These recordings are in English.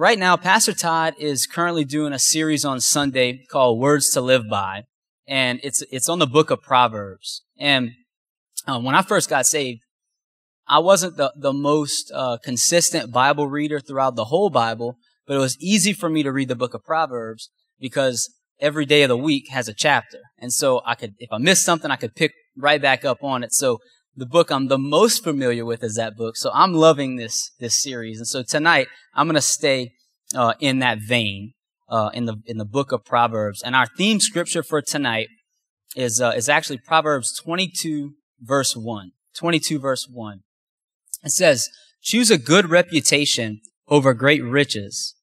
right now, Pastor Todd is currently doing a series on Sunday called Words to Live By. And it's, it's on the book of Proverbs. And um, when I first got saved, I wasn't the, the most uh, consistent Bible reader throughout the whole Bible, but it was easy for me to read the book of Proverbs because every day of the week has a chapter. And so I could, if I missed something, I could pick right back up on it. So the book I'm the most familiar with is that book. So I'm loving this, this series. And so tonight I'm going to stay, uh, in that vein, uh, in the, in the book of Proverbs. And our theme scripture for tonight is, uh, is actually Proverbs 22 verse 1. 22 verse 1. It says, choose a good reputation over great riches,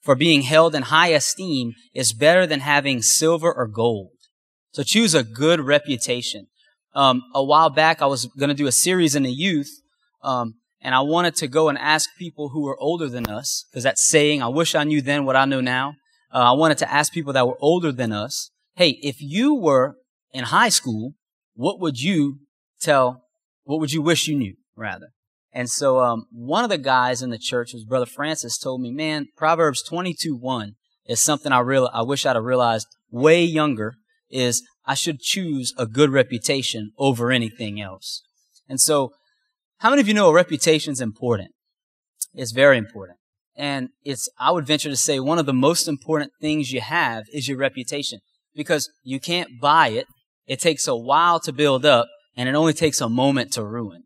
for being held in high esteem is better than having silver or gold. So choose a good reputation. Um, a while back, I was going to do a series in the youth, um, and I wanted to go and ask people who were older than us, because that saying, I wish I knew then what I know now. Uh, I wanted to ask people that were older than us, hey, if you were in high school, what would you tell, what would you wish you knew, rather? And so, um, one of the guys in the church, was Brother Francis, told me, man, Proverbs 22 1 is something I real, I wish I'd have realized way younger is I should choose a good reputation over anything else. And so, how many of you know a reputation is important? It's very important. And it's, I would venture to say one of the most important things you have is your reputation because you can't buy it. It takes a while to build up and it only takes a moment to ruin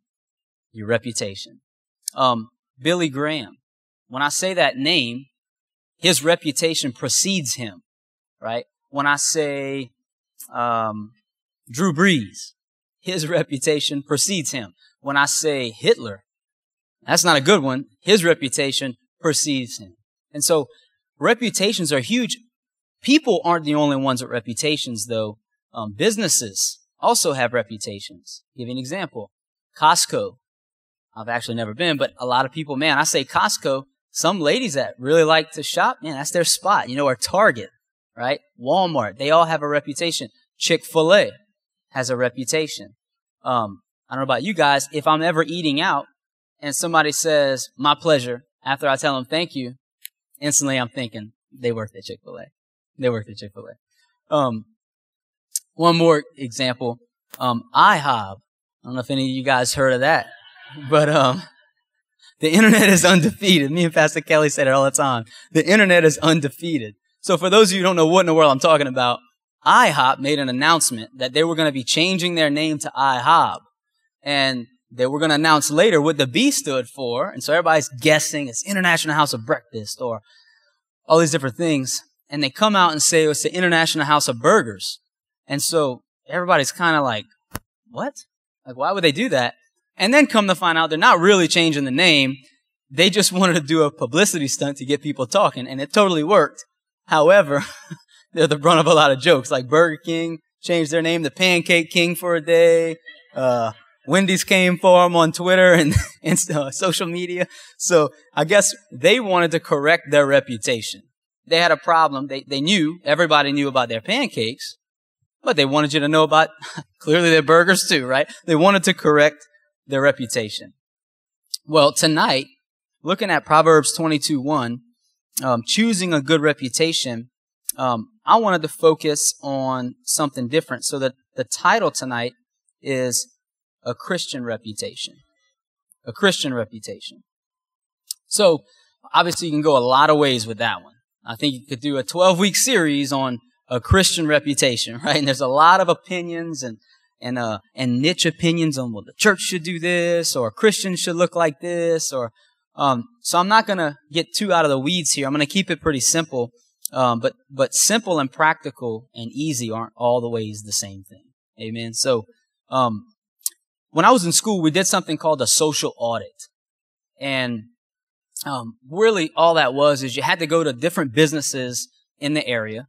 your reputation. Um, Billy Graham. When I say that name, his reputation precedes him, right? When I say um, Drew Brees, his reputation precedes him. When I say Hitler, that's not a good one. His reputation precedes him. And so reputations are huge. People aren't the only ones with reputations, though. Um, businesses also have reputations. I'll give you an example. Costco I've actually never been, but a lot of people, man, I say Costco, some ladies that really like to shop, man, that's their spot, you know, or Target, right? Walmart, they all have a reputation. Chick-fil-A has a reputation. Um, I don't know about you guys, if I'm ever eating out and somebody says, my pleasure, after I tell them thank you, instantly I'm thinking, they work at Chick-fil-A. They work at Chick-fil-A. Um, one more example, um, IHOB. I don't know if any of you guys heard of that. But um, the internet is undefeated. Me and Pastor Kelly said it all the time. The internet is undefeated. So for those of you who don't know what in the world I'm talking about, IHOP made an announcement that they were going to be changing their name to IHOB. And they were going to announce later what the B stood for. And so everybody's guessing it's International House of Breakfast or all these different things. And they come out and say it's the International House of Burgers. And so everybody's kind of like, what? Like, why would they do that? And then come to find out they're not really changing the name. They just wanted to do a publicity stunt to get people talking, and it totally worked. However, they're the brunt of a lot of jokes. Like Burger King changed their name to Pancake King for a day. Uh, Wendy's came for them on Twitter and, and uh, social media. So I guess they wanted to correct their reputation. They had a problem. They, they knew, everybody knew about their pancakes, but they wanted you to know about clearly their burgers too, right? They wanted to correct their reputation. Well, tonight, looking at Proverbs 22 1, um, choosing a good reputation, um, I wanted to focus on something different. So that the title tonight is A Christian Reputation. A Christian Reputation. So, obviously, you can go a lot of ways with that one. I think you could do a 12 week series on a Christian reputation, right? And there's a lot of opinions and and uh and niche opinions on well the church should do this or Christians should look like this or um so I'm not gonna get too out of the weeds here. I'm gonna keep it pretty simple. Um, but but simple and practical and easy aren't all the ways the same thing. Amen. So um when I was in school, we did something called a social audit. And um, really all that was is you had to go to different businesses in the area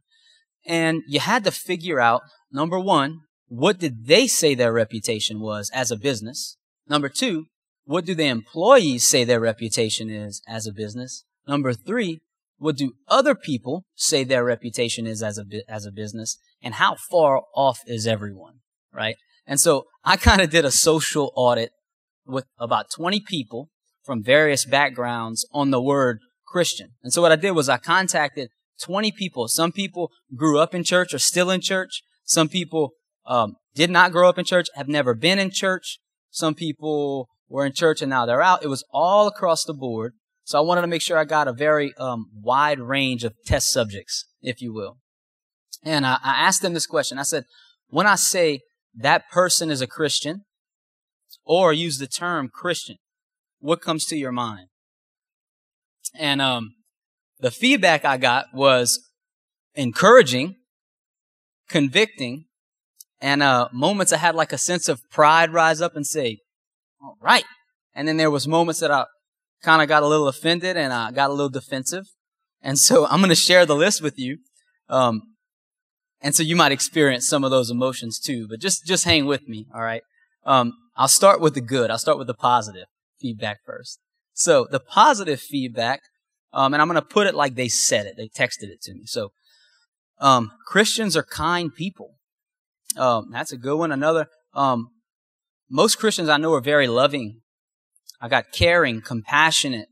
and you had to figure out number one what did they say their reputation was as a business? Number two, what do the employees say their reputation is as a business? Number three, what do other people say their reputation is as a, as a business? And how far off is everyone? Right? And so I kind of did a social audit with about 20 people from various backgrounds on the word Christian. And so what I did was I contacted 20 people. Some people grew up in church or still in church. Some people um, did not grow up in church, have never been in church. Some people were in church and now they're out. It was all across the board. So I wanted to make sure I got a very um, wide range of test subjects, if you will. And I, I asked them this question. I said, when I say that person is a Christian, or use the term Christian, what comes to your mind? And um, the feedback I got was encouraging, convicting, and uh, moments I had like a sense of pride rise up and say, "All right." And then there was moments that I kind of got a little offended and I got a little defensive. And so I'm going to share the list with you. Um, and so you might experience some of those emotions too, but just, just hang with me. All right. Um, I'll start with the good. I'll start with the positive feedback first. So the positive feedback, um, and I'm going to put it like they said it. They texted it to me. So, um, Christians are kind people. Um, that's a good one. Another, um, most Christians I know are very loving. I got caring, compassionate.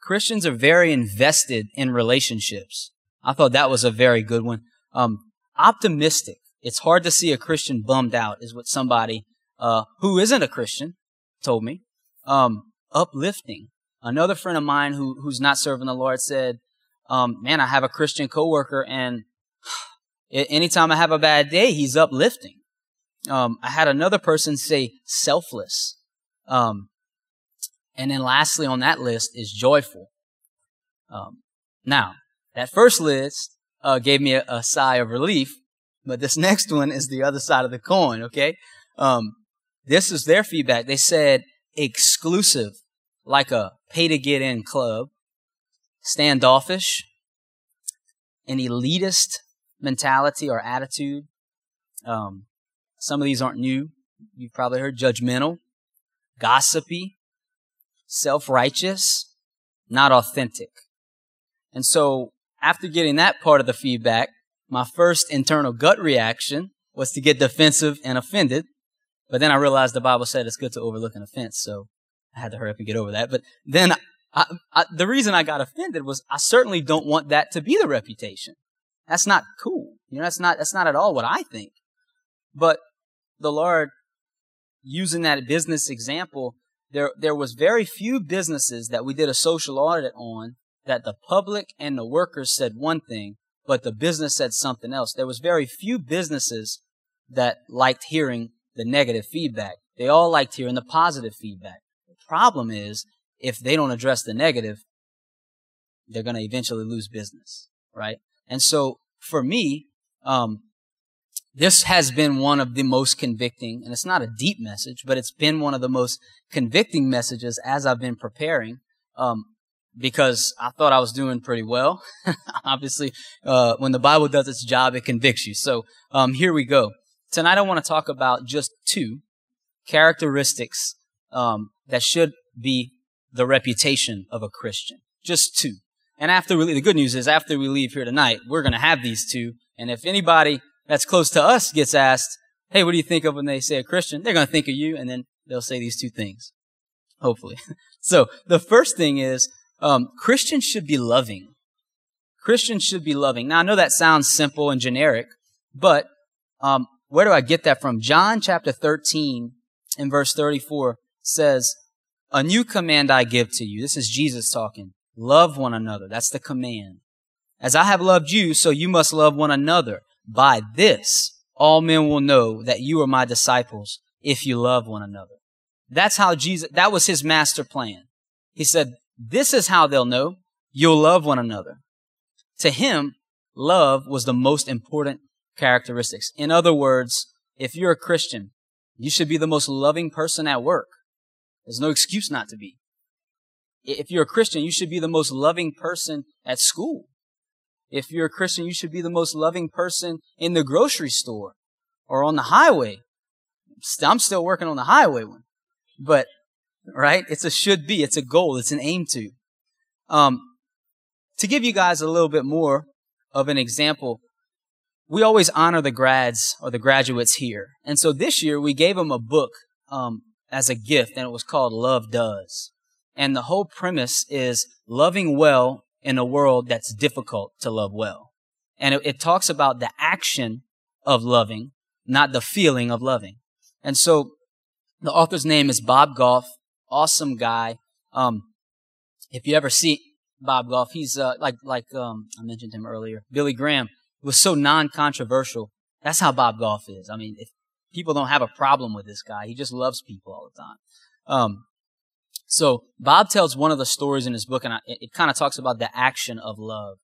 Christians are very invested in relationships. I thought that was a very good one. Um, optimistic. It's hard to see a Christian bummed out, is what somebody uh, who isn't a Christian told me. Um, uplifting. Another friend of mine who who's not serving the Lord said, um, "Man, I have a Christian coworker, and anytime I have a bad day, he's uplifting." Um, I had another person say selfless. Um, and then lastly on that list is joyful. Um, now, that first list uh, gave me a, a, sigh of relief, but this next one is the other side of the coin, okay? Um, this is their feedback. They said exclusive, like a pay to get in club, standoffish, an elitist mentality or attitude. Um, some of these aren't new. You've probably heard judgmental, gossipy, self righteous, not authentic. And so, after getting that part of the feedback, my first internal gut reaction was to get defensive and offended. But then I realized the Bible said it's good to overlook an offense, so I had to hurry up and get over that. But then I, I, the reason I got offended was I certainly don't want that to be the reputation. That's not cool. You know, that's not, that's not at all what I think. But the Lord, using that business example, there, there was very few businesses that we did a social audit on that the public and the workers said one thing, but the business said something else. There was very few businesses that liked hearing the negative feedback. They all liked hearing the positive feedback. The problem is, if they don't address the negative, they're going to eventually lose business, right? And so, for me, um, this has been one of the most convicting, and it's not a deep message, but it's been one of the most convicting messages as I've been preparing, um, because I thought I was doing pretty well. Obviously, uh, when the Bible does its job, it convicts you. So, um, here we go. Tonight, I want to talk about just two characteristics um, that should be the reputation of a Christian. Just two. And after we leave, the good news is after we leave here tonight, we're going to have these two. And if anybody that's close to us gets asked, hey, what do you think of when they say a Christian? They're going to think of you, and then they'll say these two things. Hopefully. so the first thing is, um, Christians should be loving. Christians should be loving. Now, I know that sounds simple and generic, but um, where do I get that from? John chapter 13 and verse 34 says, A new command I give to you. This is Jesus talking. Love one another. That's the command. As I have loved you, so you must love one another. By this, all men will know that you are my disciples if you love one another. That's how Jesus, that was his master plan. He said, this is how they'll know you'll love one another. To him, love was the most important characteristics. In other words, if you're a Christian, you should be the most loving person at work. There's no excuse not to be. If you're a Christian, you should be the most loving person at school. If you're a Christian, you should be the most loving person in the grocery store or on the highway. I'm still working on the highway one, but right? It's a should be. It's a goal. It's an aim to. Um, to give you guys a little bit more of an example, we always honor the grads or the graduates here. And so this year we gave them a book, um, as a gift and it was called Love Does. And the whole premise is loving well in a world that's difficult to love well. And it, it talks about the action of loving, not the feeling of loving. And so the author's name is Bob Goff. Awesome guy. Um, if you ever see Bob Goff, he's uh, like like um, I mentioned him earlier. Billy Graham was so non-controversial. That's how Bob Goff is. I mean, if people don't have a problem with this guy, he just loves people all the time. Um, so Bob tells one of the stories in his book, and I, it, kind of talks about the action of love.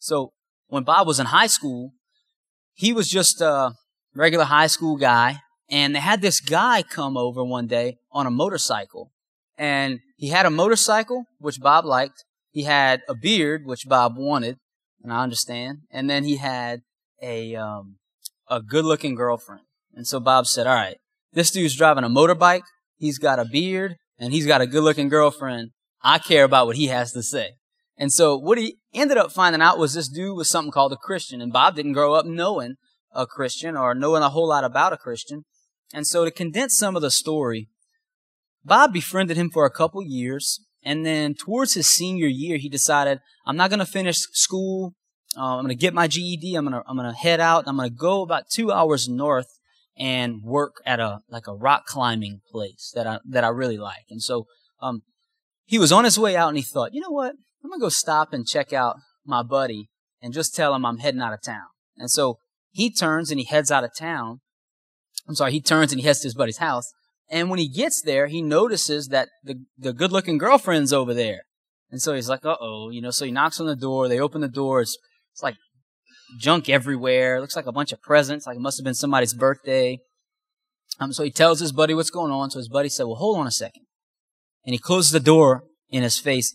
So when Bob was in high school, he was just a regular high school guy, and they had this guy come over one day on a motorcycle, and he had a motorcycle which Bob liked. He had a beard which Bob wanted, and I understand. And then he had a um, a good-looking girlfriend. And so Bob said, "All right, this dude's driving a motorbike. He's got a beard, and he's got a good-looking girlfriend. I care about what he has to say." And so what he ended up finding out was this dude was something called a Christian. And Bob didn't grow up knowing a Christian or knowing a whole lot about a Christian. And so to condense some of the story, Bob befriended him for a couple years. And then towards his senior year, he decided, I'm not going to finish school. Uh, I'm going to get my GED. I'm going to, I'm going to head out. I'm going to go about two hours north and work at a, like a rock climbing place that I, that I really like. And so, um, he was on his way out and he thought, you know what? I'm gonna go stop and check out my buddy and just tell him I'm heading out of town. And so he turns and he heads out of town. I'm sorry, he turns and he heads to his buddy's house. And when he gets there, he notices that the, the good looking girlfriend's over there. And so he's like, uh oh, you know, so he knocks on the door. They open the door. It's, it's like junk everywhere. It looks like a bunch of presents, like it must have been somebody's birthday. Um, so he tells his buddy what's going on. So his buddy said, well, hold on a second. And he closes the door in his face.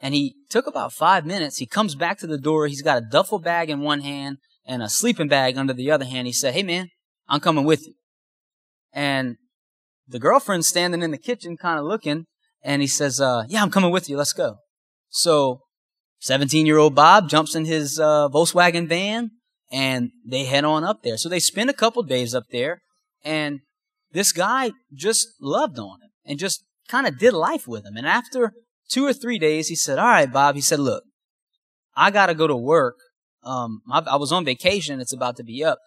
And he took about five minutes. He comes back to the door. He's got a duffel bag in one hand and a sleeping bag under the other hand. He said, Hey man, I'm coming with you. And the girlfriend's standing in the kitchen kind of looking and he says, uh, yeah, I'm coming with you. Let's go. So 17 year old Bob jumps in his, uh, Volkswagen van and they head on up there. So they spend a couple days up there and this guy just loved on him and just kind of did life with him. And after two or three days, he said, all right, Bob, he said, look, I got to go to work. Um, I, I was on vacation. It's about to be up.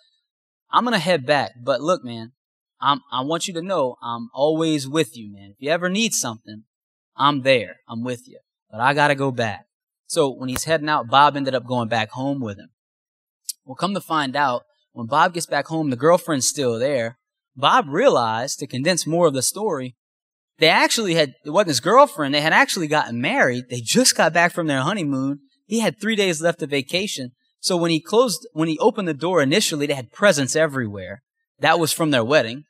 I'm going to head back. But look, man, I'm, I want you to know I'm always with you, man. If you ever need something, I'm there. I'm with you. But I got to go back. So when he's heading out, Bob ended up going back home with him. Well, come to find out, when Bob gets back home, the girlfriend's still there. Bob realized, to condense more of the story, they actually had, it wasn't his girlfriend, they had actually gotten married. They just got back from their honeymoon. He had three days left of vacation. So when he closed, when he opened the door initially, they had presents everywhere. That was from their wedding.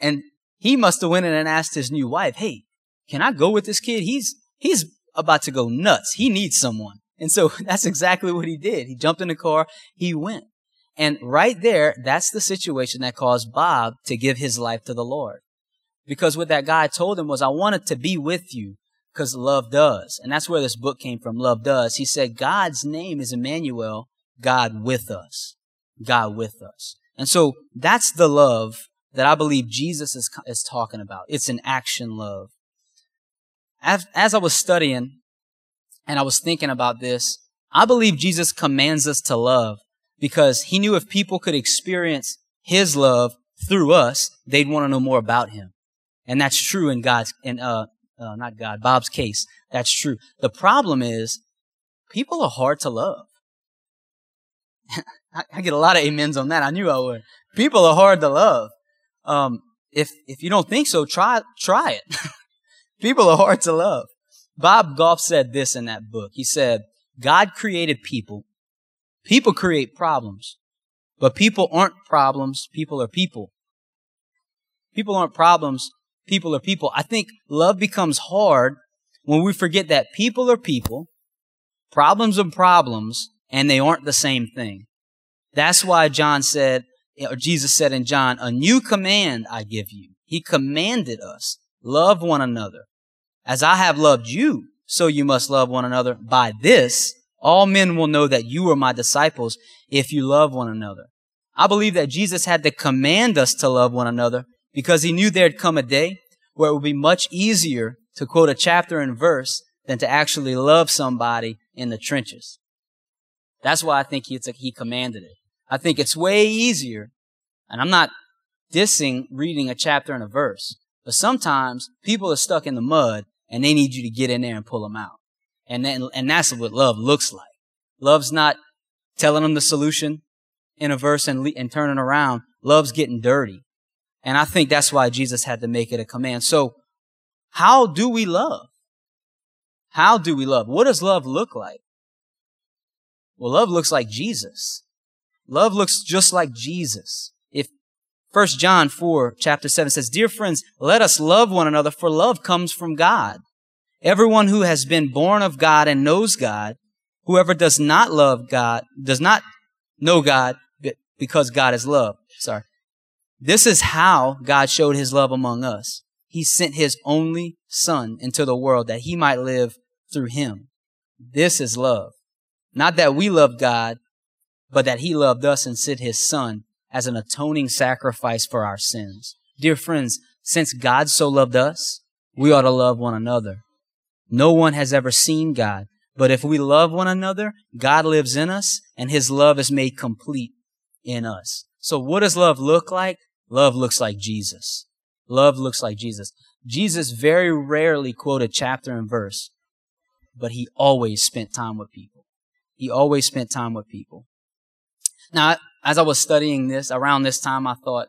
And he must have went in and asked his new wife, Hey, can I go with this kid? He's, he's about to go nuts. He needs someone. And so that's exactly what he did. He jumped in the car. He went. And right there, that's the situation that caused Bob to give his life to the Lord. Because what that guy told him was, I wanted to be with you because love does. And that's where this book came from, Love Does. He said, God's name is Emmanuel, God with us. God with us. And so that's the love that I believe Jesus is, is talking about. It's an action love. As, as I was studying and I was thinking about this, I believe Jesus commands us to love because he knew if people could experience his love through us, they'd want to know more about him. And that's true in God's, in, uh, uh, not God, Bob's case. That's true. The problem is people are hard to love. I, I, get a lot of amens on that. I knew I would. People are hard to love. Um, if, if you don't think so, try, try it. people are hard to love. Bob Goff said this in that book. He said, God created people. People create problems, but people aren't problems. People are people. People aren't problems people are people. I think love becomes hard when we forget that people are people, problems are problems, and they aren't the same thing. That's why John said, or Jesus said in John, a new command I give you. He commanded us, love one another. As I have loved you, so you must love one another. By this, all men will know that you are my disciples if you love one another. I believe that Jesus had to command us to love one another because he knew there'd come a day where it would be much easier to quote a chapter and verse than to actually love somebody in the trenches. That's why I think he, he commanded it. I think it's way easier, and I'm not dissing reading a chapter and a verse, but sometimes people are stuck in the mud and they need you to get in there and pull them out. And then, and that's what love looks like. Love's not telling them the solution in a verse and, and turning around. Love's getting dirty. And I think that's why Jesus had to make it a command. So how do we love? How do we love? What does love look like? Well, love looks like Jesus. Love looks just like Jesus. If 1 John 4 chapter 7 says, Dear friends, let us love one another for love comes from God. Everyone who has been born of God and knows God, whoever does not love God, does not know God because God is love. Sorry. This is how God showed his love among us. He sent his only son into the world that he might live through him. This is love. Not that we loved God, but that he loved us and sent his son as an atoning sacrifice for our sins. Dear friends, since God so loved us, we ought to love one another. No one has ever seen God, but if we love one another, God lives in us and his love is made complete in us. So what does love look like? Love looks like Jesus. Love looks like Jesus. Jesus very rarely quoted chapter and verse, but he always spent time with people. He always spent time with people. Now, as I was studying this, around this time, I thought,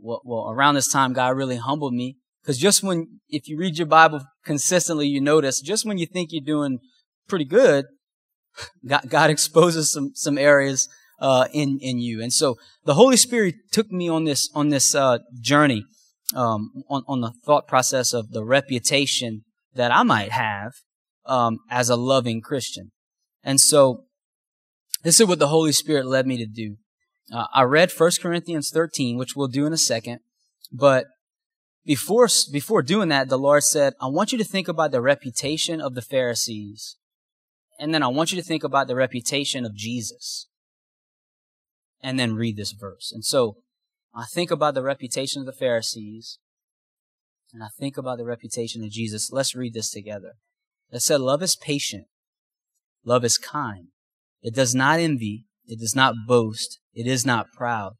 well, well around this time, God really humbled me. Because just when, if you read your Bible consistently, you notice, just when you think you're doing pretty good, God, God exposes some, some areas, uh, in, in you. And so the Holy Spirit took me on this, on this, uh, journey, um, on, on the thought process of the reputation that I might have, um, as a loving Christian. And so this is what the Holy Spirit led me to do. Uh, I read 1 Corinthians 13, which we'll do in a second, but before, before doing that, the Lord said, I want you to think about the reputation of the Pharisees. And then I want you to think about the reputation of Jesus. And then read this verse. And so I think about the reputation of the Pharisees. And I think about the reputation of Jesus. Let's read this together. It said, love is patient. Love is kind. It does not envy. It does not boast. It is not proud.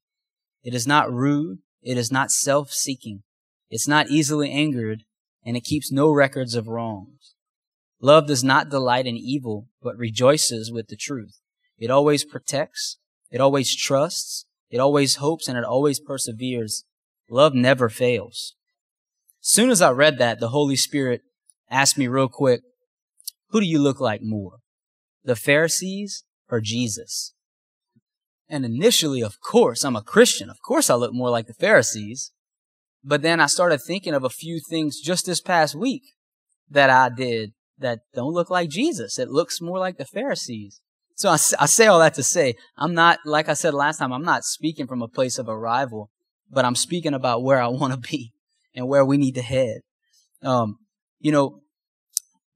It is not rude. It is not self-seeking. It's not easily angered, and it keeps no records of wrongs. Love does not delight in evil, but rejoices with the truth. It always protects. It always trusts. It always hopes, and it always perseveres. Love never fails. Soon as I read that, the Holy Spirit asked me real quick, who do you look like more? The Pharisees or Jesus? And initially, of course, I'm a Christian. Of course I look more like the Pharisees. But then I started thinking of a few things just this past week that I did that don't look like Jesus. It looks more like the Pharisees. So I, I say all that to say, I'm not, like I said last time, I'm not speaking from a place of arrival, but I'm speaking about where I want to be and where we need to head. Um, you know,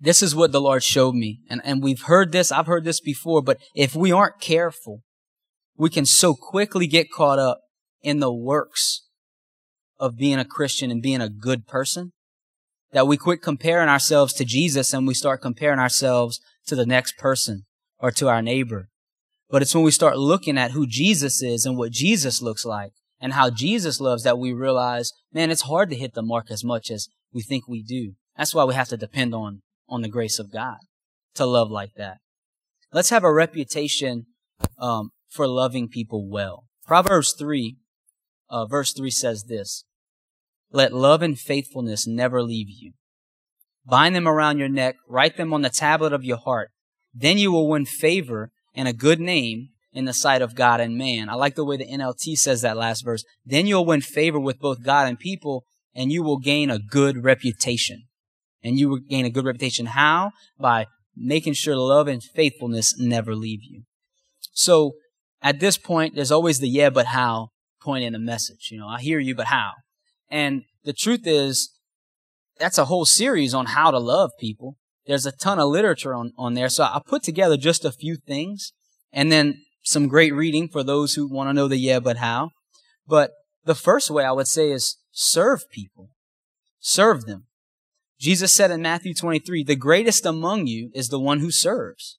this is what the Lord showed me. And, and we've heard this, I've heard this before, but if we aren't careful, we can so quickly get caught up in the works of being a Christian and being a good person that we quit comparing ourselves to Jesus and we start comparing ourselves to the next person or to our neighbor. But it's when we start looking at who Jesus is and what Jesus looks like and how Jesus loves that we realize, man, it's hard to hit the mark as much as we think we do. That's why we have to depend on, on the grace of God to love like that. Let's have a reputation um, for loving people well. Proverbs 3, uh, verse 3 says this let love and faithfulness never leave you. Bind them around your neck, write them on the tablet of your heart. Then you will win favor and a good name in the sight of God and man. I like the way the NLT says that last verse. Then you'll win favor with both God and people, and you will gain a good reputation. And you will gain a good reputation. How? By making sure love and faithfulness never leave you. So at this point, there's always the yeah, but how point in the message. You know, I hear you, but how? And the truth is, that's a whole series on how to love people. There's a ton of literature on, on there. So I put together just a few things and then some great reading for those who want to know the yeah, but how. But the first way I would say is serve people. Serve them. Jesus said in Matthew 23, the greatest among you is the one who serves.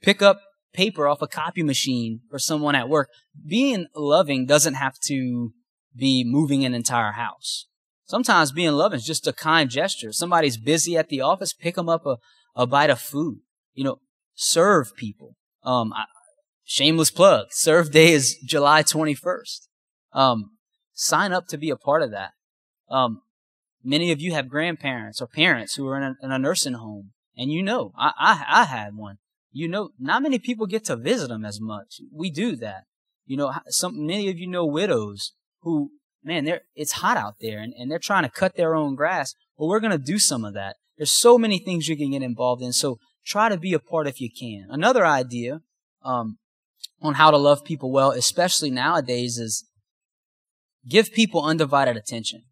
Pick up paper off a copy machine for someone at work. Being loving doesn't have to be moving an entire house. Sometimes being loving is just a kind gesture. Somebody's busy at the office, pick them up a, a bite of food. You know, serve people. Um, I, shameless plug. Serve Day is July 21st. Um, sign up to be a part of that. Um, many of you have grandparents or parents who are in a, in a nursing home, and you know, I, I, I had one. You know, not many people get to visit them as much. We do that. You know, some many of you know widows who, man, they're it's hot out there, and, and they're trying to cut their own grass. Well, we're gonna do some of that. There's so many things you can get involved in. So try to be a part if you can. Another idea um, on how to love people well, especially nowadays, is give people undivided attention.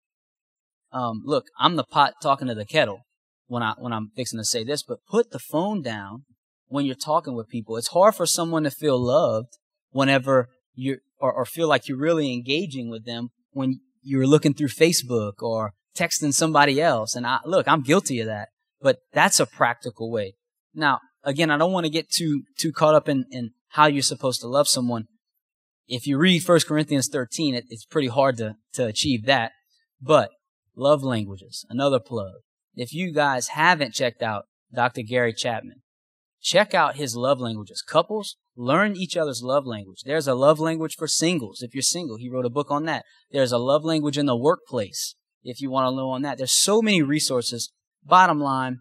Um, look, I'm the pot talking to the kettle when I when I'm fixing to say this, but put the phone down when you're talking with people. It's hard for someone to feel loved whenever you or, or feel like you're really engaging with them when you're looking through Facebook or texting somebody else. And I look, I'm guilty of that, but that's a practical way. Now, again, I don't want to get too too caught up in, in how you're supposed to love someone. If you read 1 Corinthians 13, it, it's pretty hard to, to achieve that. But love languages, another plug. If you guys haven't checked out Dr. Gary Chapman, check out his love languages. Couples, learn each other's love language. There's a love language for singles. If you're single, he wrote a book on that. There's a love language in the workplace. If you want to know on that, there's so many resources. Bottom line,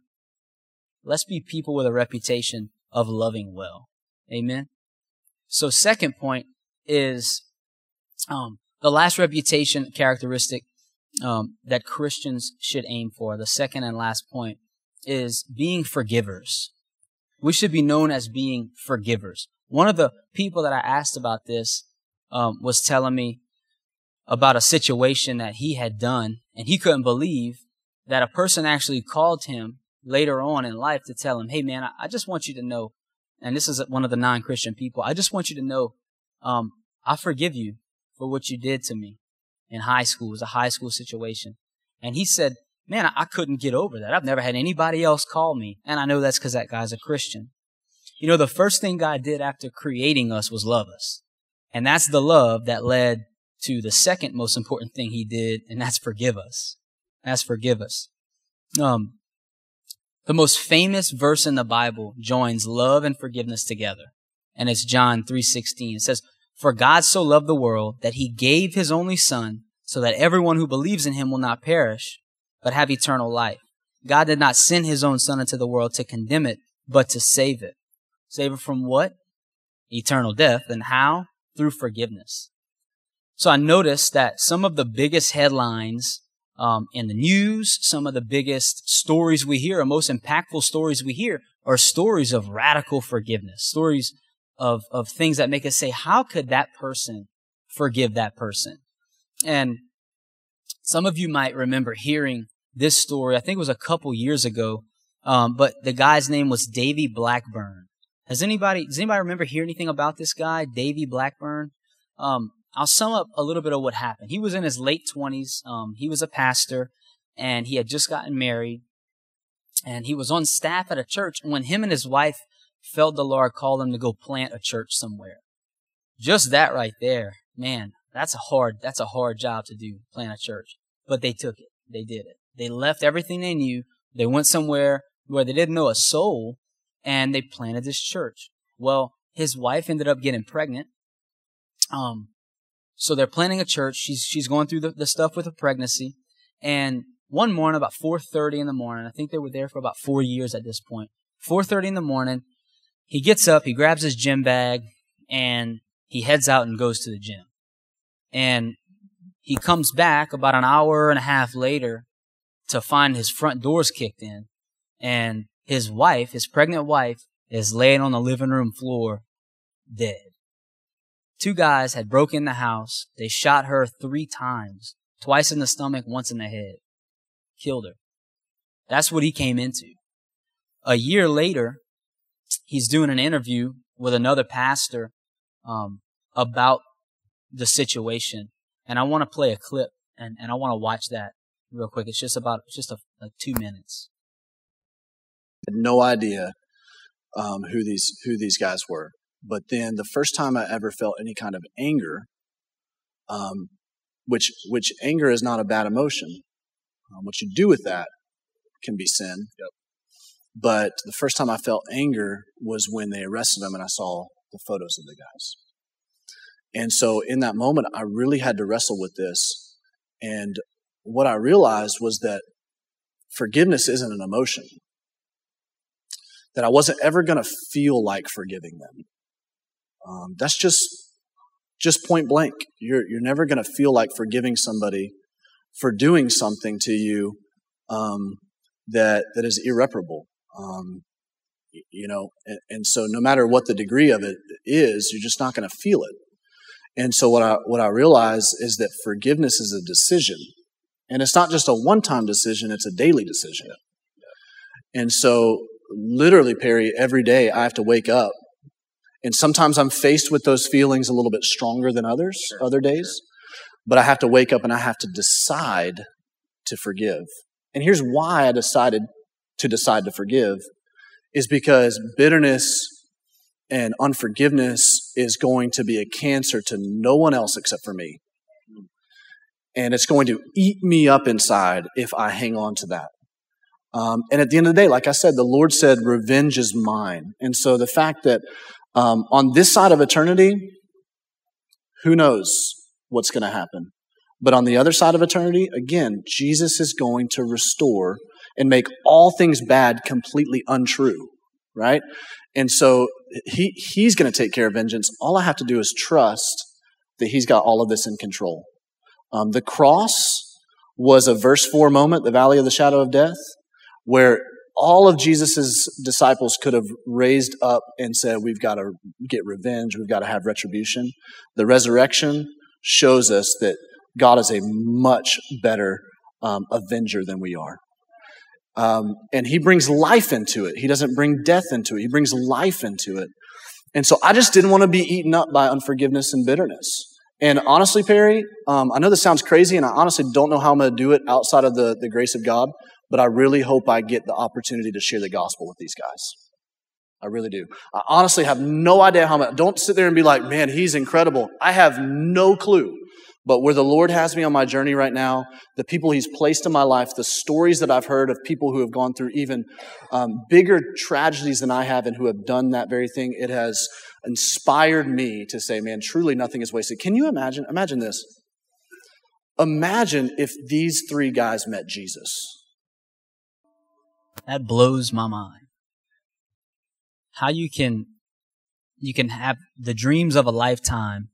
let's be people with a reputation of loving well. Amen. So second point is um, the last reputation characteristic um, that Christians should aim for. The second and last point is being forgivers. We should be known as being forgivers. One of the people that I asked about this um, was telling me about a situation that he had done, and he couldn't believe that a person actually called him later on in life to tell him, "Hey, man, I, I just want you to know," and this is one of the non-Christian people. I just want you to know, um, I forgive you for what you did to me in high school. It was a high school situation, and he said, man, I, couldn't get over that. I've never had anybody else call me. And I know that's because that guy's a Christian. You know, the first thing God did after creating us was love us. And that's the love that led to the second most important thing he did, and that's forgive us. That's forgive us. Um, the most famous verse in the Bible joins love and forgiveness together. And it's John 3.16. It says, For God so loved the world that he gave his only son so that everyone who believes in him will not perish, but have eternal life. God did not send his own son into the world to condemn it, but to save it. Save it from what? Eternal death. And how? Through forgiveness. So I noticed that some of the biggest headlines um, in the news, some of the biggest stories we hear, or most impactful stories we hear, are stories of radical forgiveness, stories of, of things that make us say, how could that person forgive that person? And some of you might remember hearing this story. I think it was a couple years ago. Um, but the guy's name was Davey Blackburn. Has anybody, does anybody remember hear anything about this guy, Davey Blackburn? Um, I'll sum up a little bit of what happened. He was in his late twenties. Um, he was a pastor and he had just gotten married and he was on staff at a church when him and his wife felt the Lord call him to go plant a church somewhere. Just that right there, man, that's a hard, that's a hard job to do, plant a church. But they took it. They did it. They left everything they knew. They went somewhere where they didn't know a soul and they planted this church. Well, his wife ended up getting pregnant. Um, so they're planning a church. She's, she's going through the, the stuff with a pregnancy. And one morning, about 4.30 in the morning, I think they were there for about four years at this point. 4.30 in the morning, he gets up, he grabs his gym bag, and he heads out and goes to the gym. And he comes back about an hour and a half later to find his front doors kicked in. And his wife, his pregnant wife, is laying on the living room floor dead. Two guys had broken the house. They shot her three times, twice in the stomach, once in the head. Killed her. That's what he came into. A year later, he's doing an interview with another pastor um, about the situation. And I want to play a clip and, and I want to watch that real quick. It's just about, it's just a, like two minutes. had no idea um, who these who these guys were. But then the first time I ever felt any kind of anger, um, which which anger is not a bad emotion. Um, what you do with that can be sin. Yep. But the first time I felt anger was when they arrested him and I saw the photos of the guys. And so in that moment, I really had to wrestle with this. And what I realized was that forgiveness isn't an emotion. That I wasn't ever going to feel like forgiving them. Um, that's just just point blank. You're you're never going to feel like forgiving somebody for doing something to you um, that that is irreparable. Um, you know, and, and, so no matter what the degree of it is, you're just not going to feel it. And so what I what I realize is that forgiveness is a decision, and it's not just a one-time decision; it's a daily decision. And so, literally, Perry, every day I have to wake up, and sometimes I'm faced with those feelings a little bit stronger than others. Sure. Other days, but I have to wake up and I have to decide to forgive. And here's why I decided to decide to forgive is because bitterness and unforgiveness is going to be a cancer to no one else except for me. And it's going to eat me up inside if I hang on to that. Um, and at the end of the day, like I said, the Lord said, revenge is mine. And so the fact that um, on this side of eternity, who knows what's going to happen? But on the other side of eternity, again, Jesus is going to restore and make all things bad completely untrue, right? And so he, he's going to take care of vengeance. All I have to do is trust that he's got all of this in control. Um, the cross was a verse 4 moment, the valley of the shadow of death, where all of Jesus' disciples could have raised up and said, We've got to get revenge, we've got to have retribution. The resurrection shows us that God is a much better um, avenger than we are. Um, and he brings life into it. He doesn't bring death into it. He brings life into it. And so I just didn't want to be eaten up by unforgiveness and bitterness. And honestly, Perry, um, I know this sounds crazy, and I honestly don't know how I'm going to do it outside of the, the grace of God, but I really hope I get the opportunity to share the gospel with these guys. I really do. I honestly have no idea how much. Don't sit there and be like, man, he's incredible. I have no clue. But where the Lord has me on my journey right now, the people He's placed in my life, the stories that I've heard of people who have gone through even um, bigger tragedies than I have and who have done that very thing, it has inspired me to say, man, truly nothing is wasted. Can you imagine? Imagine this. Imagine if these three guys met Jesus. That blows my mind. How you can, you can have the dreams of a lifetime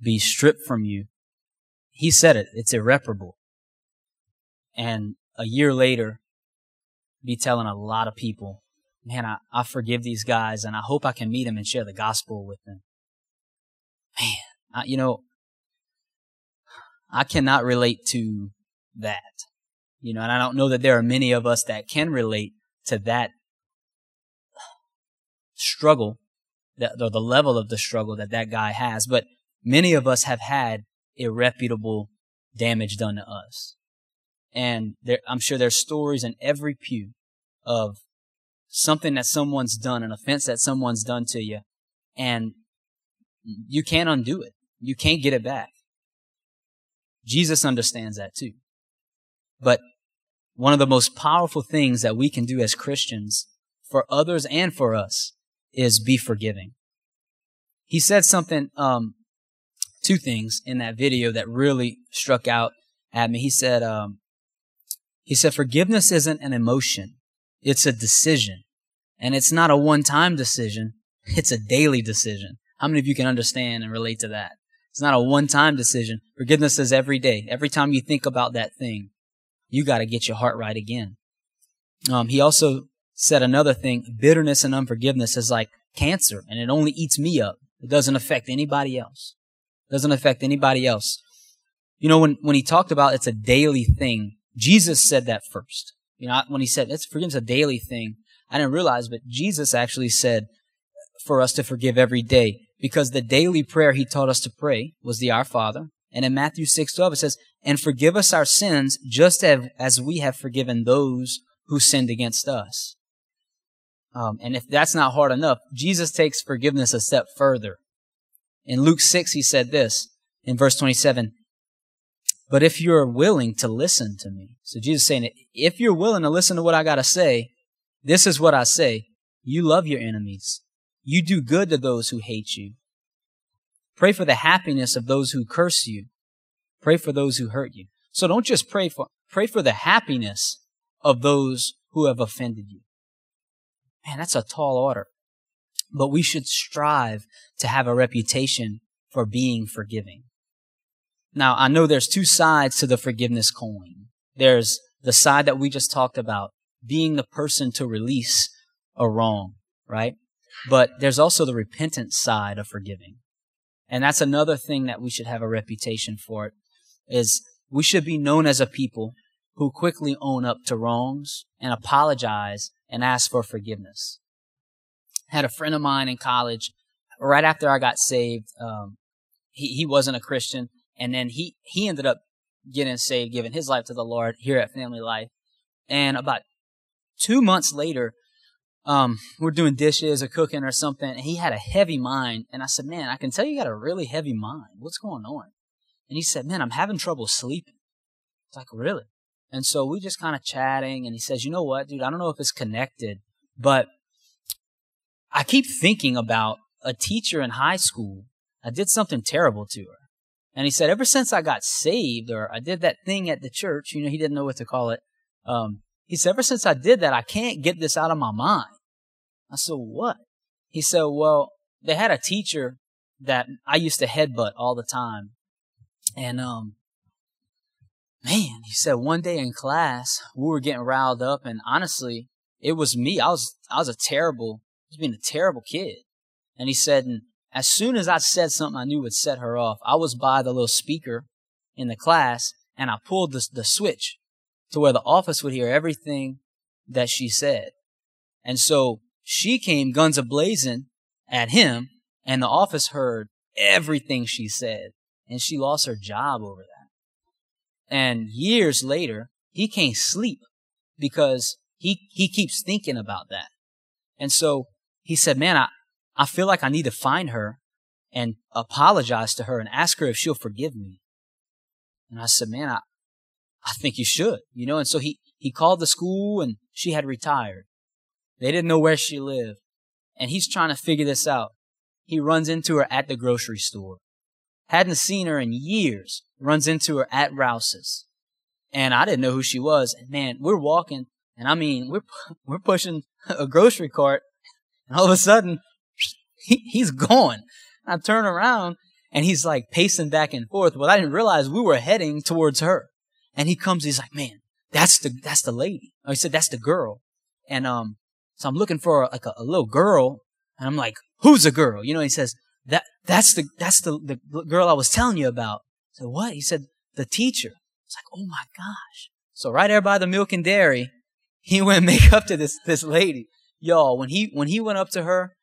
be stripped from you. He said it. It's irreparable. And a year later, be telling a lot of people, man, I, I forgive these guys and I hope I can meet them and share the gospel with them. Man, I, you know, I cannot relate to that. You know, and I don't know that there are many of us that can relate to that struggle, that, or the level of the struggle that that guy has. But many of us have had irreputable damage done to us. And there, I'm sure there's stories in every pew of something that someone's done, an offense that someone's done to you, and you can't undo it. You can't get it back. Jesus understands that too. But one of the most powerful things that we can do as Christians for others and for us is be forgiving. He said something um, two things in that video that really struck out at me. He said, um, he said, forgiveness isn't an emotion. It's a decision. And it's not a one-time decision. It's a daily decision. How many of you can understand and relate to that? It's not a one-time decision. Forgiveness is every day. Every time you think about that thing, you got to get your heart right again. Um, he also said another thing, bitterness and unforgiveness is like cancer and it only eats me up. It doesn't affect anybody else. Doesn't affect anybody else. You know, when, when he talked about it's a daily thing, Jesus said that first. You know, when he said it's forgiveness a daily thing, I didn't realize, but Jesus actually said for us to forgive every day because the daily prayer he taught us to pray was the Our Father. And in Matthew 6:12 it says, "And forgive us our sins just as we have forgiven those who sinned against us." Um, and if that's not hard enough, Jesus takes forgiveness a step further. In Luke 6, he said this in verse 27 But if you're willing to listen to me, so Jesus saying, if you're willing to listen to what I got to say, this is what I say you love your enemies, you do good to those who hate you, pray for the happiness of those who curse you, pray for those who hurt you. So don't just pray for, pray for the happiness of those who have offended you. Man, that's a tall order. But we should strive to have a reputation for being forgiving. Now, I know there's two sides to the forgiveness coin. There's the side that we just talked about, being the person to release a wrong, right? But there's also the repentant side of forgiving. And that's another thing that we should have a reputation for it is we should be known as a people who quickly own up to wrongs and apologize and ask for forgiveness. Had a friend of mine in college, right after I got saved, um, he, he wasn't a Christian, and then he, he ended up getting saved, giving his life to the Lord here at Family Life. And about two months later, um, we're doing dishes or cooking or something, and he had a heavy mind. And I said, Man, I can tell you got a really heavy mind. What's going on? And he said, Man, I'm having trouble sleeping. It's like, Really? And so we just kind of chatting, and he says, You know what, dude? I don't know if it's connected, but I keep thinking about a teacher in high school. I did something terrible to her. And he said, Ever since I got saved, or I did that thing at the church, you know, he didn't know what to call it. Um, he said, Ever since I did that, I can't get this out of my mind. I said, What? He said, Well, they had a teacher that I used to headbutt all the time. And um, man, he said one day in class, we were getting riled up and honestly, it was me. I was, I was a terrible, Was being a terrible kid. And he said, and as soon as I said something I knew would set her off, I was by the little speaker in the class and I pulled the, the switch to where the office would hear everything that she said. And so she came guns a at him and the office heard everything she said and she lost her job over that. And years later, he can't sleep because he, he keeps thinking about that. And so he said, man, I, I feel like I need to find her and apologize to her and ask her if she'll forgive me. And I said, man, I, I think you should, you know, and so he, he called the school and she had retired. They didn't know where she lived. And he's trying to figure this out. He runs into her at the grocery store. Hadn't seen her in years. Runs into her at Rouse's. And I didn't know who she was. And man, we're walking, and I mean, we're, we're pushing a grocery cart, and all of a sudden, he, he's gone. I turn around, and he's like pacing back and forth. But I didn't realize we were heading towards her. And he comes, he's like, man, that's the, that's the lady. Or he said, that's the girl. And, um, so I'm looking for like a, a little girl. And I'm like, who's a girl? You know, he says, that, that's the, that's the, the girl I was telling you about. I said, what? He said, the teacher. It's like, oh my gosh. So right there by the milk and dairy, he went make up to this, this lady. Y'all, when he, when he went up to her,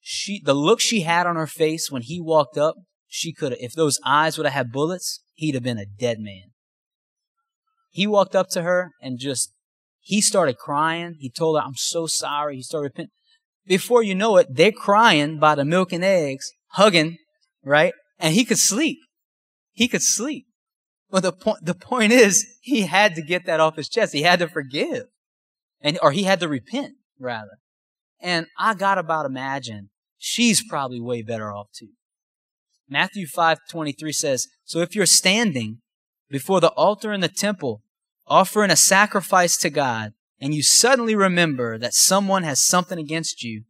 she, the look she had on her face when he walked up, she could have, if those eyes would have had bullets, he'd have been a dead man. He walked up to her and just, he started crying. He told her, I'm so sorry. He started repenting. Before you know it, they're crying by the milk and eggs, hugging, right? And he could sleep. He could sleep. But the point, the point is, he had to get that off his chest. He had to forgive. And, or he had to repent, rather. And I got about imagine she's probably way better off too. Matthew 5:23 says, "So if you're standing before the altar in the temple, offering a sacrifice to God, and you suddenly remember that someone has something against you,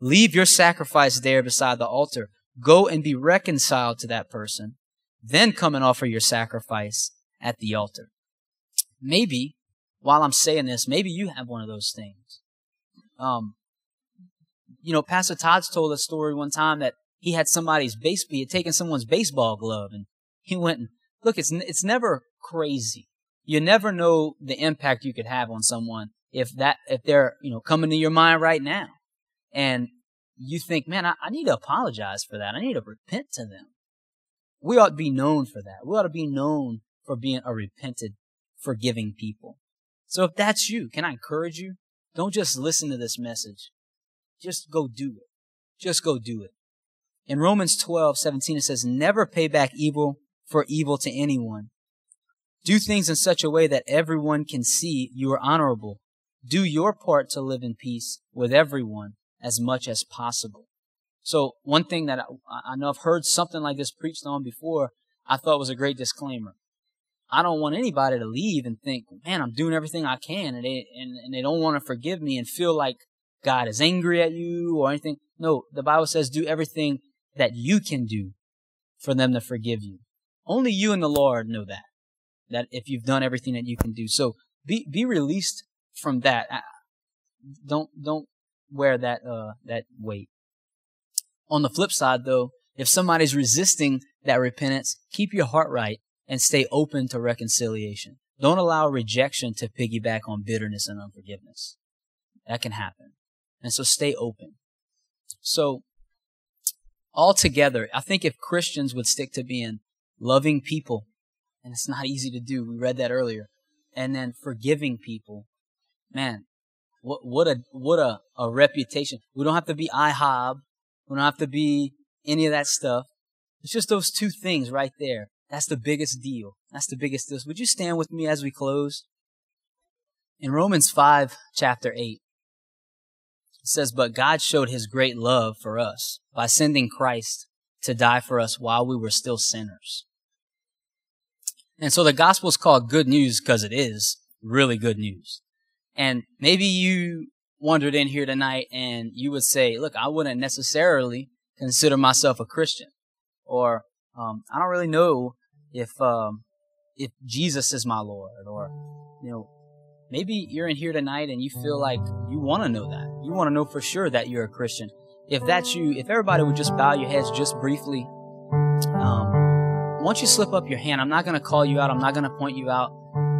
leave your sacrifice there beside the altar. Go and be reconciled to that person. Then come and offer your sacrifice at the altar. Maybe, while I'm saying this, maybe you have one of those things. Um, you know, Pastor Todd's told a story one time that he had somebody's base, he had taken someone's baseball glove and he went and, look, it's, it's never crazy. You never know the impact you could have on someone if that, if they're, you know, coming to your mind right now. And you think, man, I, I need to apologize for that. I need to repent to them. we ought to be known for that. We ought to be known for being a repented, forgiving people. So if that's you, can I encourage you? Don't just listen to this message. Just go do it. Just go do it. In Romans 12, 17, it says, never pay back evil for evil to anyone. Do things in such a way that everyone can see you are honorable. Do your part to live in peace with everyone as much as possible. So one thing that I, I know I've heard something like this preached on before, I thought was a great disclaimer. I don't want anybody to leave and think, man, I'm doing everything I can and they, and, and they don't want to forgive me and feel like God is angry at you or anything. No, the Bible says do everything that you can do for them to forgive you. Only you and the Lord know that. That if you've done everything that you can do. So be, be released from that. Don't, don't wear that, uh, that weight. On the flip side though, if somebody's resisting that repentance, keep your heart right and stay open to reconciliation. Don't allow rejection to piggyback on bitterness and unforgiveness. That can happen. And so stay open. So altogether, I think if Christians would stick to being loving people, and it's not easy to do, we read that earlier, and then forgiving people, man, what, what a, what a, a reputation. We don't have to be IHOB. We don't have to be any of that stuff. It's just those two things right there. That's the biggest deal. That's the biggest deal. Would you stand with me as we close? In Romans 5, chapter 8, it says, But God showed his great love for us by sending Christ to die for us while we were still sinners. And so the gospel is called good news because it is really good news. And maybe you wandered in here tonight and you would say, look, I wouldn't necessarily consider myself a Christian. Or, um, I don't really know if, um, if Jesus is my Lord. Or, you know, maybe you're in here tonight and you feel like you want to know that. You want to know for sure that you're a Christian. If that's you, if everybody would just bow your heads just briefly, um, once you slip up your hand, I'm not going to call you out. I'm not going to point you out.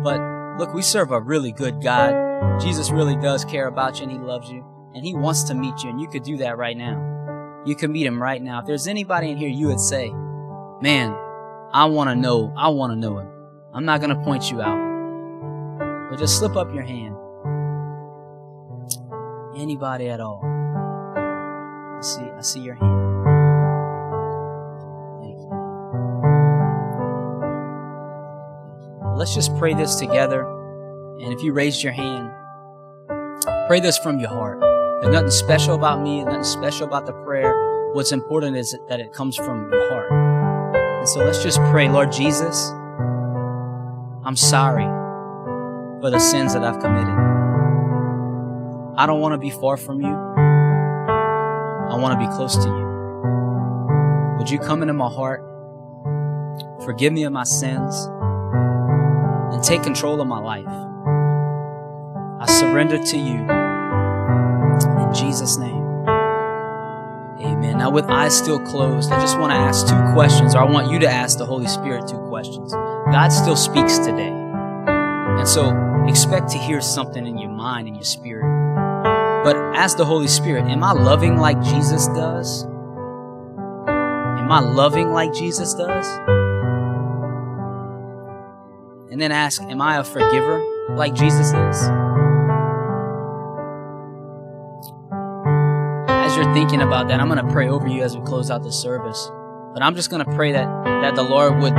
But look, we serve a really good God. Jesus really does care about you and he loves you and he wants to meet you and you could do that right now. You can meet him right now. If there's anybody in here, you would say, man, I want to know, I want to know him. I'm not going to point you out, but just slip up your hand. Anybody at all. I see, I see your hand. Thank you. Let's just pray this together. And if you raised your hand, pray this from your heart. There's nothing special about me, nothing special about the prayer. What's important is that it comes from your heart. And so let's just pray, Lord Jesus, I'm sorry for the sins that I've committed. I don't want to be far from you. I want to be close to you. Would you come into my heart? Forgive me of my sins and take control of my life. I surrender to you. In Jesus' name. Amen. Now, with eyes still closed, I just want to ask two questions, or I want you to ask the Holy Spirit two questions. God still speaks today. And so expect to hear something in your mind and your spirit. But ask the Holy Spirit, am I loving like Jesus does? Am I loving like Jesus does? And then ask, am I a forgiver like Jesus is? You're thinking about that, I'm going to pray over you as we close out the service. But I'm just going to pray that, that the Lord would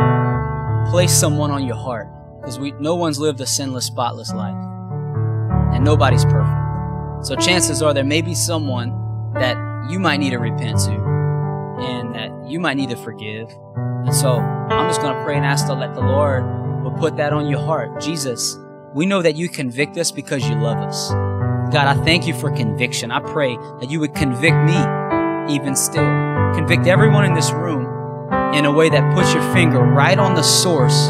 place someone on your heart because we, no one's lived a sinless, spotless life and nobody's perfect. So chances are there may be someone that you might need to repent to and that you might need to forgive. And so I'm just going to pray and ask let the Lord will put that on your heart. Jesus, we know that you convict us because you love us. God, I thank you for conviction. I pray that you would convict me even still. Convict everyone in this room in a way that puts your finger right on the source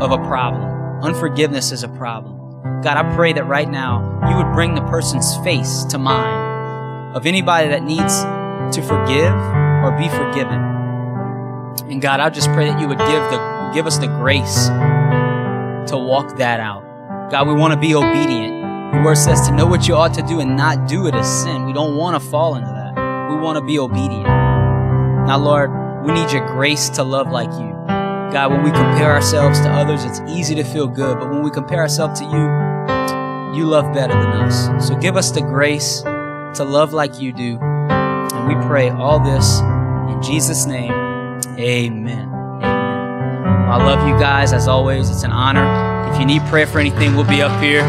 of a problem. Unforgiveness is a problem. God, I pray that right now you would bring the person's face to mind of anybody that needs to forgive or be forgiven. And God, I just pray that you would give the give us the grace to walk that out. God, we want to be obedient. The word says to know what you ought to do and not do it is sin. We don't want to fall into that. We want to be obedient. Now, Lord, We need your grace to love like you. God, when we compare ourselves to others, it's easy to feel good, but when we compare ourselves to you, you love better than us. So give us the grace to love like you do. And we pray all this in Jesus' name. Amen. Amen. I love you guys. As always, it's an honor. If you need prayer for anything, we'll be up here.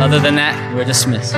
Other than that, we're dismissed.